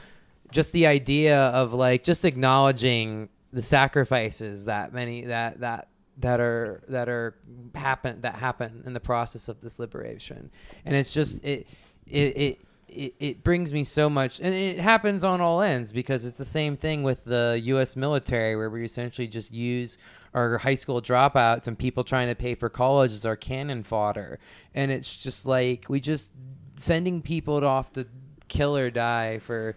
just the idea of like just acknowledging the sacrifices that many that that that are that are happen that happen in the process of this liberation and it's just it it it it, it brings me so much and it happens on all ends because it's the same thing with the US military where we essentially just use our high school dropouts and people trying to pay for college as our cannon fodder and it's just like we just sending people off to kill or die for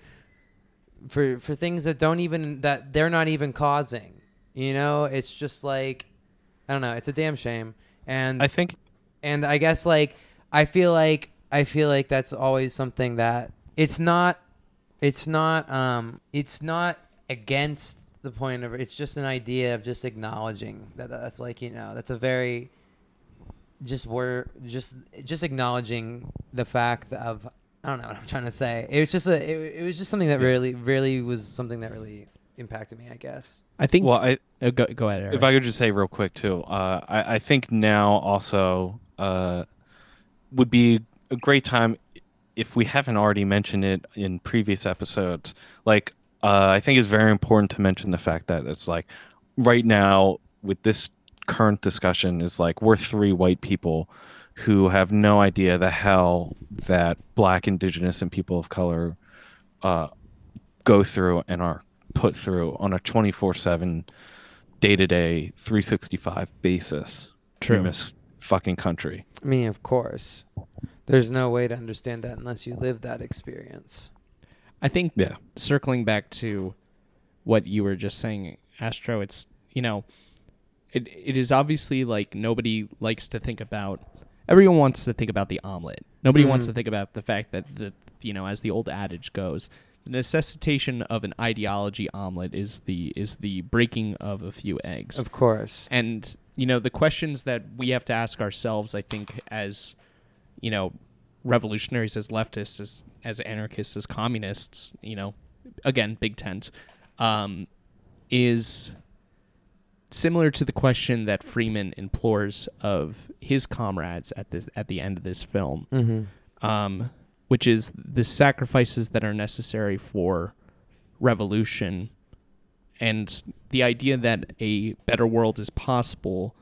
for for things that don't even that they're not even causing. You know, it's just like I don't know. It's a damn shame. And I think and I guess like I feel like I feel like that's always something that it's not it's not um it's not against the point of it's just an idea of just acknowledging that that's like you know that's a very just we're just just acknowledging the fact of I don't know what I'm trying to say. It was just a it, it was just something that really really was something that really impacted me. I guess. I think. well I uh, go, go ahead, Eric. if I could just say real quick too, uh, I, I think now also uh, would be a great time if we haven't already mentioned it in previous episodes. Like, uh, I think it's very important to mention the fact that it's like right now with this current discussion is like we're three white people who have no idea the hell that black, indigenous, and people of color uh, go through and are put through on a 24 7 day to day 365 basis True. in this fucking country. I mean, of course, there's no way to understand that unless you live that experience. I think Yeah. circling back to what you were just saying, Astro, it's you know, it it is obviously like nobody likes to think about. Everyone wants to think about the omelet. Nobody wants Mhm. to think about the fact that the you know, as the old adage goes, the necessitation of an ideology omelet is the is the breaking of a few eggs. Of course. and you know the questions that we have to ask ourselves i think as you know revolutionaries as leftists as as anarchists as communists you know again big tent um, is similar to the question that freeman implores of his comrades at this at the end of this film Mm-hmm. um, which is the sacrifices that are necessary for revolution and the idea that a better world is possible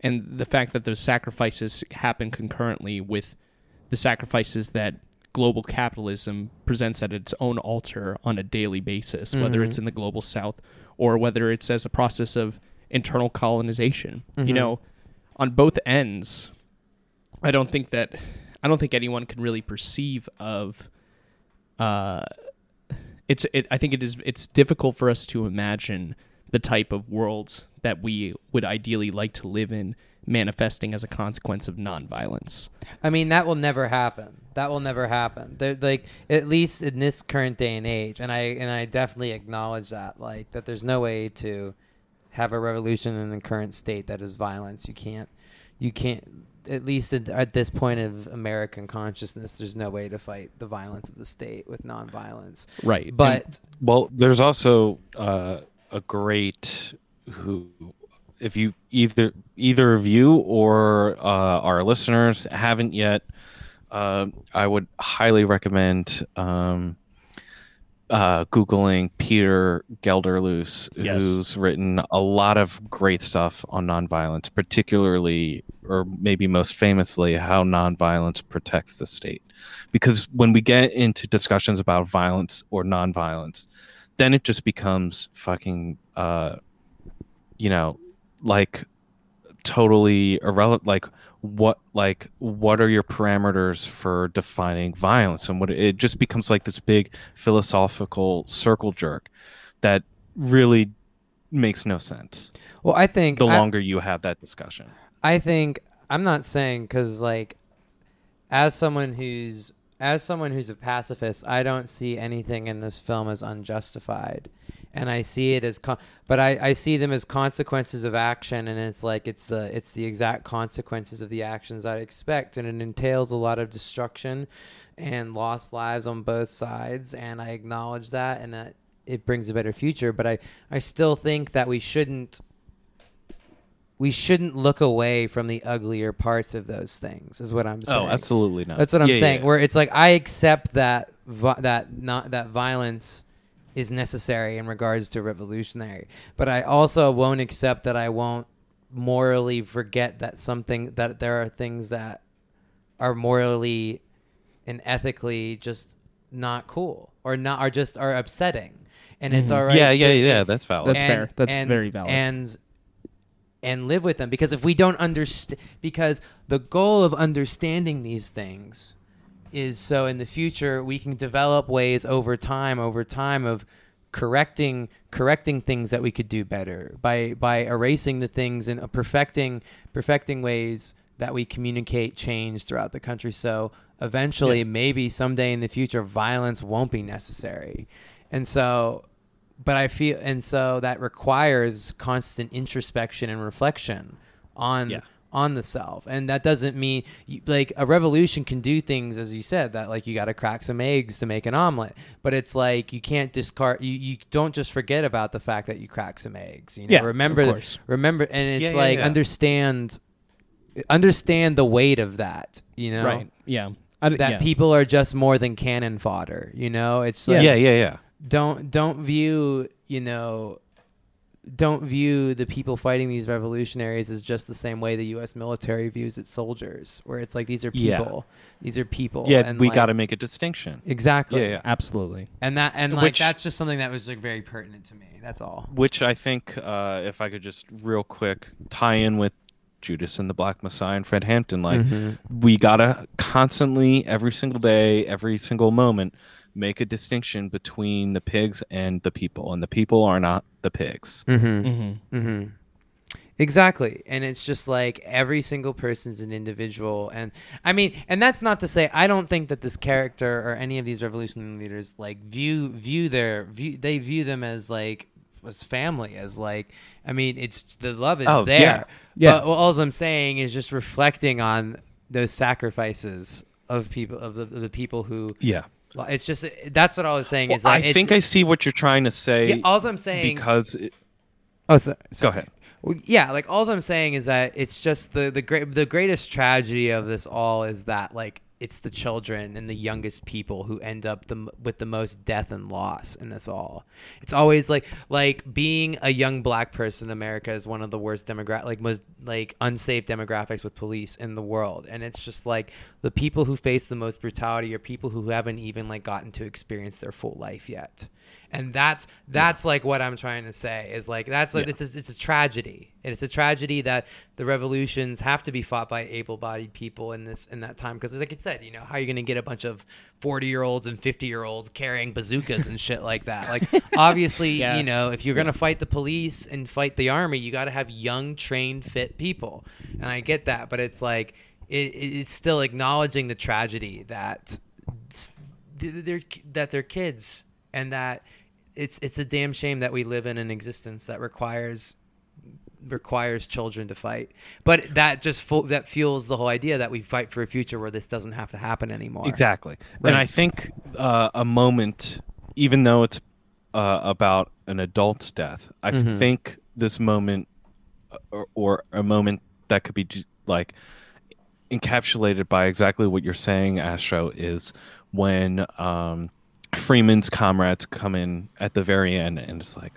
and the fact that those sacrifices happen concurrently with the sacrifices that global capitalism presents at its own altar on a daily basis whether Mhm. it's in the global south or whether it's as a process of internal colonization you Mhm. know on both ends i don't think that i don't think anyone can really perceive of uh it's it, I think it is it's difficult for us to imagine the type of world that we would ideally like to live in manifesting as a consequence of nonviolence. I mean, that will never happen. That will never happen. There, like at least in this current day and age, and I and I definitely acknowledge that. Like that, there's no way to have a revolution in the current state that is violence. You can't. You can't. At least at, at this point of American consciousness, there's no way to fight the violence of the state with nonviolence. Right. But Well, there's also uh, a great who, if you either either of you or uh, our listeners haven't yet, uh, I would highly recommend um, uh, googling Peter Gelderloos, Yes. who's written a lot of great stuff on nonviolence, particularly or maybe most famously how nonviolence protects the state. Because when we get into discussions about violence or nonviolence, then it just becomes fucking uh you know like totally irrelevant like what like what are your parameters for defining violence? And what it just becomes like this big philosophical circle jerk that really makes no sense. Well, I think the I- longer you have that discussion. I think I'm not saying because like, as someone who's as someone who's a pacifist, I don't see anything in this film as unjustified, and I see it as con- but I, I see them as consequences of action, and it's like it's the it's the exact consequences of the actions I expect, and it entails a lot of destruction and lost lives on both sides, and I acknowledge that, and that it brings a better future, but I I still think that we shouldn't we shouldn't look away from the uglier parts of those things is what i'm saying oh absolutely not that's what i'm Yeah, yeah, saying yeah. where it's like i accept that vi- that not that violence is necessary in regards to revolutionary but i also won't accept that i won't morally forget that something that there are things that are morally and ethically just not cool or not are just are upsetting and it's all right Mm-hmm. yeah yeah to- yeah that's valid That's fair. That's very valid. And and live with them. Because if we don't understand, because the goal of understanding these things is so in the future we can develop ways over time, over time of correcting correcting things that we could do better by by erasing the things and uh, perfecting perfecting ways that we communicate change throughout the country. So eventually maybe someday in the future violence won't be necessary. And so but I feel, and so that requires constant introspection and reflection on Yeah. on the self, and that doesn't mean you, like a revolution can do things as you said that like you got to crack some eggs to make an omelet, but it's like you can't discard you you don't just forget about the fact that you crack some eggs. You know, Yeah, of remember course. remember, and it's Yeah, yeah, like yeah. understand understand the weight of that. You know, Right. Yeah. I d- that yeah. people are just more than cannon fodder. You know, it's like, yeah yeah yeah don't don't view you know don't view the people fighting these revolutionaries as just the same way the U.S. military views its soldiers, where it's like these are Yeah. people, these are people. yeah and we like- got to make a distinction exactly. Yeah, yeah. Absolutely. And that and like Which- that's just something that was like very pertinent to me. That's all. which I think, uh, if I could just real quick tie in with Judas and the Black Messiah and Fred Hampton, like Mhm. we gotta constantly, every single day, every single moment, make a distinction between the pigs and the people, and the people are not the pigs. Mm-hmm. Mm-hmm. Mm-hmm. Exactly. And it's just like every single person's an individual. And I mean, and that's not to say I don't think that this character or any of these revolutionary leaders like view view their view they view them as like as family, as like I mean, it's the love is Oh, there. yeah. Yeah. But all I'm saying is just reflecting on those sacrifices of people of the, of the people who Yeah, it's just that's what I was saying well, is that I think I see what you're trying to say. yeah, all I'm saying because it, Oh, so, go ahead. well, yeah, like all I'm saying is that it's just the the great the greatest tragedy of this all is that like it's the children and the youngest people who end up the with the most death and loss in this all. It's always like like being a young black person in America is one of the worst demographic like most like unsafe demographics with police in the world and it's just like the people who face the most brutality are people who haven't even like gotten to experience their full life yet and that's that's like what I'm trying to say is like that's like Yeah. it's a, it's a tragedy. And it's a tragedy that the revolutions have to be fought by able-bodied people in this in that time. Because like I said you know how are you going to get a bunch of 40 year olds and 50 year olds carrying bazookas and shit like that? Like [LAUGHS] obviously Yeah. you know if you're going to fight the police and fight the army you got to have young trained fit people. And I get that but it's like it, it- it's still acknowledging the tragedy that they're that they're kids and that it's it's a damn shame that we live in an existence that requires requires children to fight but that just fu- that fuels the whole idea that we fight for a future where this doesn't have to happen anymore Exactly. Right. And I think uh, a moment, even though it's uh, about an adult's death, I Mhm. think this moment, uh, or, or a moment that could be like encapsulated by exactly what you're saying, Astro, is when um, Freeman's comrades come in at the very end, and it's like,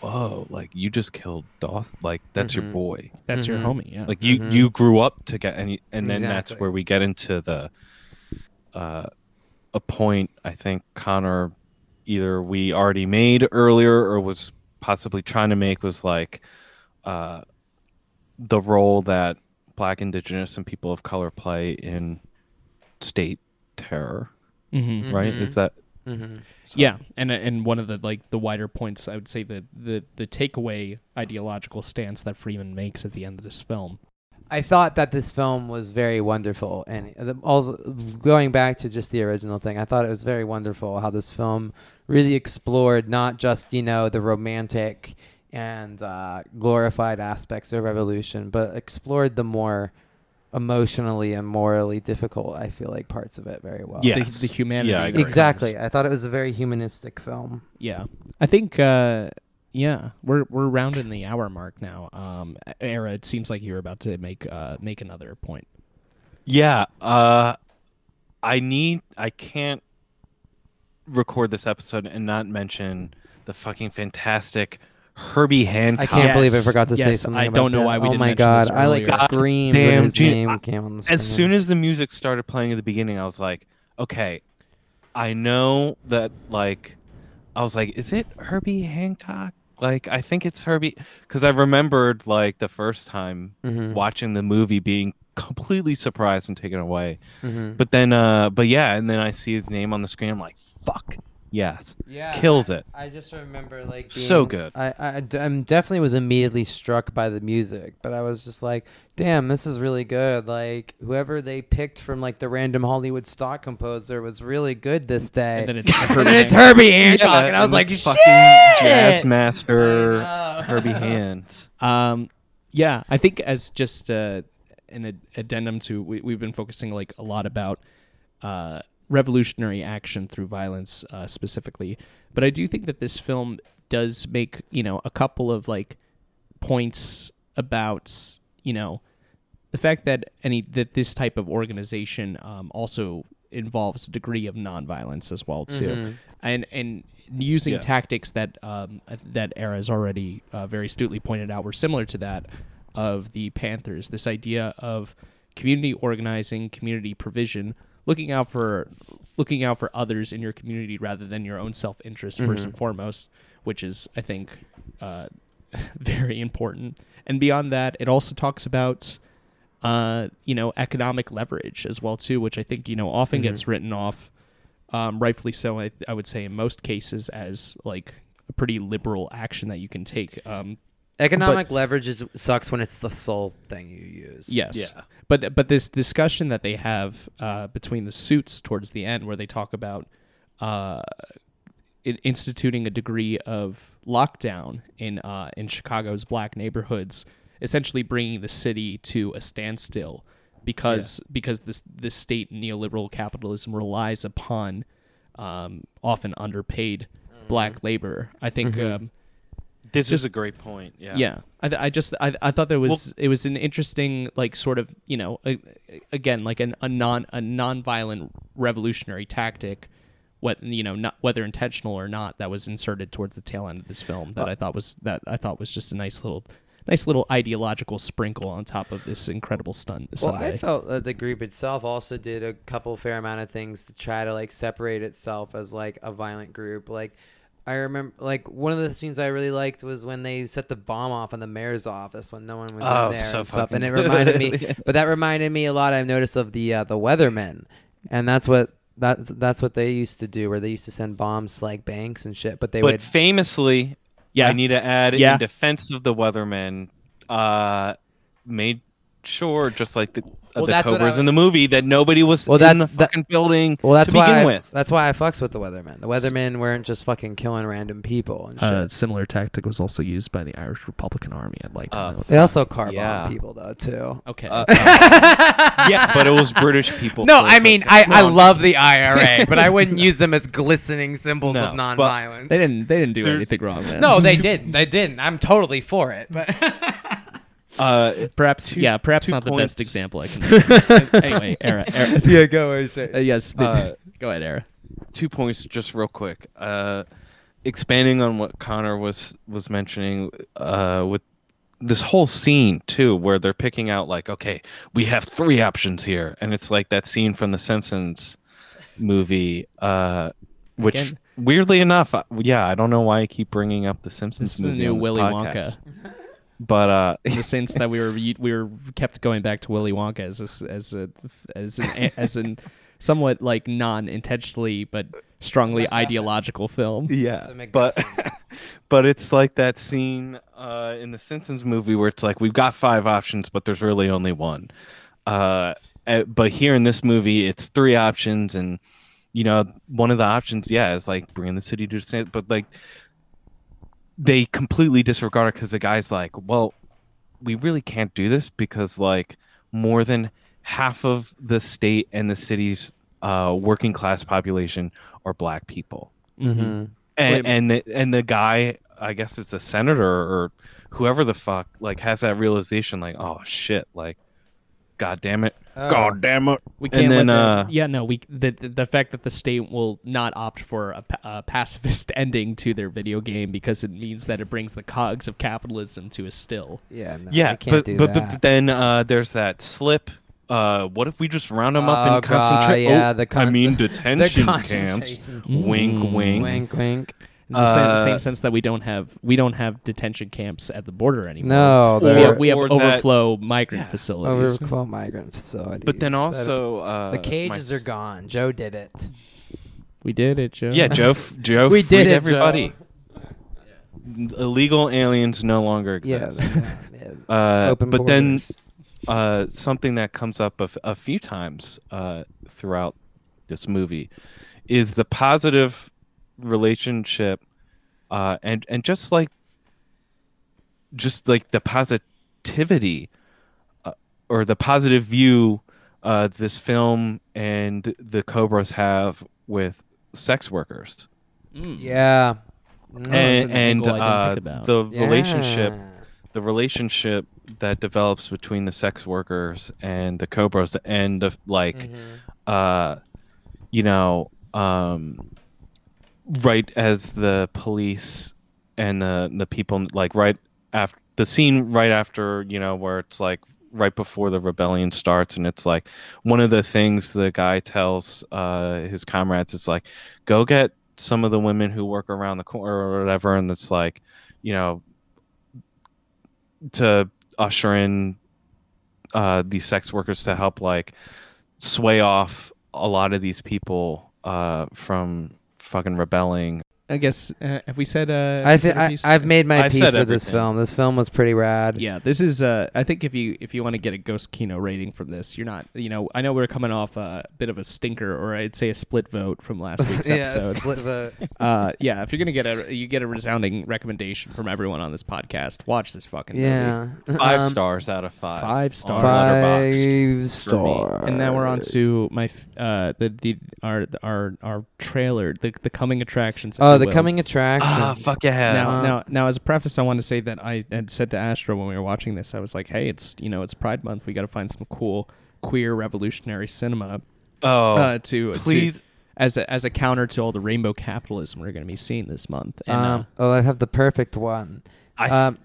whoa, like you just killed Doth, like that's Mhm. your boy That's Mhm. your homie. Yeah. like you Mhm. you grew up to get and y- and then that's where we get into the uh a point i think connor either we already made earlier or was possibly trying to make was like uh, the role that Black, Indigenous, and people of color play in state terror. Mm-hmm. Right? Mhm. Is that Mm-hmm. so- Yeah, and and one of the like the wider points I would say the the the takeaway ideological stance that Freeman makes at the end of this film. I thought that this film was very wonderful, and the, also going back to just the original thing, I thought it was very wonderful how this film really explored not just you know the romantic and uh, glorified aspects of revolution, but explored the more emotionally and morally difficult. I feel like parts of it very well. Yeah. The, Yes. the humanity. Yeah, I agree. exactly. I thought it was a very humanistic film. Yeah, I think. uh yeah, we're we're rounding the hour mark now. Um, Era, it seems like you're about to make uh make another point. Yeah, uh I need I can't record this episode and not mention the fucking fantastic Herbie Hancock. I can't believe I forgot to say something. I about don't know that. why we Oh didn't my mention this god! I like earlier. God screamed damn, when his Gene, name I- came on the screen. As soon as the music started playing at the beginning, I was like, okay, I know that like I was like, is it Herbie Hancock? Like I think it's Herbie cuz I remembered like the first time Mhm, watching the movie being completely surprised and taken away. mhm. But then uh but yeah, and then I see his name on the screen I'm like, fuck. Yes. yeah, kills it. I just remember like So being- good. I'm definitely was immediately struck by the music, but I was just like, damn, this is really good. Like whoever they picked from like the random Hollywood stock composer was really good this day. And then it's [LAUGHS] Herbie then it's Hancock. Herbie Hancock, and I was like, it's shit. fucking jazz master Herbie [LAUGHS] Hands. Um, yeah, I think as just uh, an ad- addendum to we, we've been focusing like a lot about uh, revolutionary action through violence uh, specifically, but I do think that this film does make you know a couple of like points about you know the fact that any that this type of organization um, also involves a degree of nonviolence as well too Mhm. and and using Yeah. tactics that um, that era has already uh, very astutely pointed out were similar to that of the Panthers. This idea of community organizing, community provision, looking out for looking out for others in your community rather than your own self interest first and foremost, which is I think uh, [LAUGHS] very important. And beyond that, it also talks about uh, you know economic leverage as well too, which I think you know often gets written off um, rightfully so. I, I would say in most cases as like a pretty liberal action that you can take. Um, Economic leverage is, sucks when it's the sole thing you use. yes, Yeah. but but this discussion that they have uh, between the suits towards the end, where they talk about uh, instituting a degree of lockdown in uh, in Chicago's black neighborhoods, essentially bringing the city to a standstill because because this this state neoliberal capitalism relies upon um, often underpaid black labor. I think. Um, This Just- is a great point. Yeah. yeah, I, I just I, I thought there was it was an interesting like sort of you know a, again like an, a non a non-violent revolutionary tactic, what you know not whether intentional or not that was inserted towards the tail end of this film that uh, I thought was that I thought was just a nice little nice little ideological sprinkle on top of this incredible stunt. Well, Sunday. I felt that the group itself also did a couple fair amount of things to try to like separate itself as like a violent group. Like I remember, like one of the scenes I really liked was when they set the bomb off in the mayor's office when no one was Oh, in there so and stuff. And it [LAUGHS] reminded me, good. [LAUGHS] but that reminded me a lot. I've noticed of the uh, the weathermen, and that's what. That, that's what they used to do, where they used to send bombs to like banks and shit. But they But would famously, Yeah. I need to add Yeah. in defense of the weathermen, uh, made sure, just like the, Well, the that's what Cobras was- in the movie, that nobody was Well, in the that's- that- fucking building Well, that's to why begin I, with. that's why I fucks with the weathermen. The weathermen weren't just fucking killing random people and shit. a similar tactic was also used by the Irish Republican Army. I'd like to Uh, note. they also car bomb Yeah. people though too. Okay. Uh, [LAUGHS] yeah, but it was British people. No, I mean. I, I love the IRA, [LAUGHS] but I wouldn't use them as glistening symbols No, of but nonviolence. they didn't. They didn't do There's- anything wrong. Man. No, they [LAUGHS] didn't. They didn't. I'm totally for it. But Uh, Perhaps. Two- yeah. Perhaps not the best example I can. [LAUGHS] anyway, Era. [LAUGHS] Era. yeah, go ahead. Say. Uh, yes. the- Uh, [LAUGHS] go ahead, Era. two points just real quick. Uh, expanding on what Connor was was mentioning uh, with this whole scene too, where they're picking out like, okay, we have three options here, and it's like that scene from the Simpsons movie, uh, which Again, weirdly enough, uh, yeah, I don't know why I keep bringing up the Simpsons This is the new Willy podcast. But uh, in the [LAUGHS] sense that we were we were kept going back to Willy Wonka as a, s- as a as an as an somewhat like non-intentionally but strongly ideological film. yeah, It's a but [LAUGHS] but it's like that scene uh, in the Simpsons movie where it's like we've got five options, but there's really only one. Uh, eh, but here in this movie, it's three options, and you know, one of the options, yeah, is like bringing the city to stand, but like they completely disregard it because the guy's like, well, we really can't do this because like more than half of the state and the city's uh, working class population are black people Mm-hmm. Mhm. and Wait. and the, and the guy i guess it's a senator or whoever the fuck like has that realization like oh shit like god damn it Oh. god damn it We can't then, let uh, yeah no we the, the the fact that the state will not opt for a, a pacifist [LAUGHS] ending to their video game because it means that it brings the cogs of capitalism to a still. Yeah, no, yeah I can't but, do but, that. but then uh there's that slip uh what if we just round them up Oh, in God, concentration yeah, oh, the i con- mean [LAUGHS] the detention camps concentration. wink wink Wink, wink. In the sen- Uh, same sense that we don't have we don't have detention camps at the border anymore. No, we have, we have or that- overflow migrant Yeah. facilities. overflow migrant facilities. but then That- also uh the my cages are gone. Joe did it. we did it, Joe. yeah joe f- [LAUGHS] joe We did it, everybody illegal aliens no longer Yeah. exist yeah. Uh, Open but then borders. uh, something that comes up a, f- a few times uh, throughout this movie is the positive relationship uh, and and just like just like the positivity uh, or the positive view uh, this film and the Cobras have with sex workers Mm. yeah. that's and, an and angle I didn't uh, think about. the relationship the relationship that develops between the sex workers and the cobras and the, like Mhm. uh you know um right as the police and the the people like right after the scene right after you know where it's like right before the rebellion starts and it's like one of the things the guy tells uh his comrades is like go get some of the women who work around the corner or whatever and it's like you know to usher in uh these sex workers to help like sway off a lot of these people uh from fucking rebelling I guess uh, have we said? Uh, have I've, we said I, I've made my I've peace said with this film. This film was pretty rad. Yeah, this is. Uh, I think if you if you want to get a Ghost Kino rating from this, you're not. You know, I know we're coming off a bit of a stinker, or I'd say a split vote from last [LAUGHS] week's episode. split vote. [LAUGHS] uh, yeah, if you're gonna get a you get a resounding recommendation from everyone on this podcast, watch this fucking movie. yeah. five Um, stars out of five Five stars. Five stars. And now we're on to my uh the the our our our trailer the the coming attractions. if Oh, the will. coming attraction. ah fuck yeah Now, Uh, now, now, as a preface, I want to say that I had said to Astro when we were watching this, I was like, "Hey, it's you know, it's Pride Month. We got to find some cool queer revolutionary cinema oh uh, to please to, as a as a counter to all the rainbow capitalism we're going to be seeing this month." And um, uh, oh, I have the perfect one. I, Um,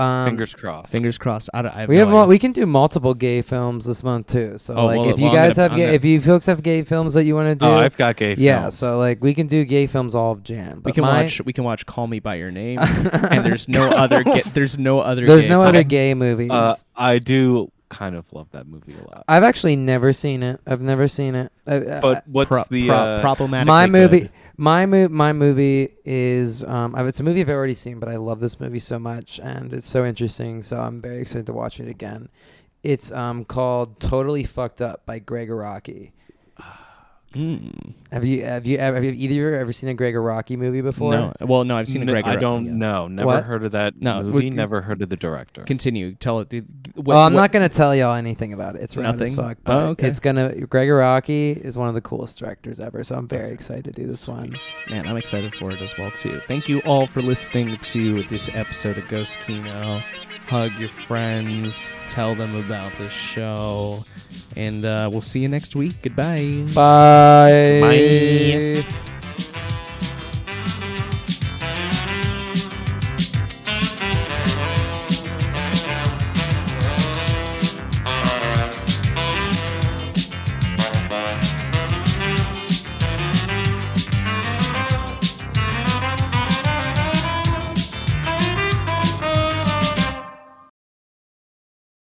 um, fingers crossed fingers crossed. I, I have we no have mul- idea. we can do multiple gay films this month too. So Oh, like, well- if you well, guys gonna- have gay, gonna- if you folks have gay films that you want to do, oh i've got gay yeah. films. So like, we can do gay films all of Jan. we can mine- watch we can watch Call Me by Your Name, [LAUGHS] and there's no other [LAUGHS] ga- there's no other There's gay no film. other gay movies. uh, i do kind of love that movie a lot I've actually never seen it. I've never seen it. Uh, uh, but what's Pro- the pro- uh, problematic my movie my mo- my movie is um it's a movie I've already seen but I love this movie so much and it's so interesting so I'm very excited to watch it again. It's um called Totally Fucked Up by Gregg Araki. Mm. Have you have you ever have you either of you ever seen a Gregg Araki movie before? No, well, no, I've seen a Gregg. i don't yeah. know never What? heard of that No, movie would- never heard of the director Continue. Tell it. What, well, I'm what- not gonna tell y'all anything about it. It's rad as Nothing? fuck. Oh, okay. It's gonna. Gregg Araki is one of the coolest directors ever, so I'm very excited to do this one. Man, I'm excited for it as well too. Thank you all for listening to this episode of Ghost Kino. Hug your friends, tell them about this show, and uh, we'll see you next week. Goodbye. Bye. Bye.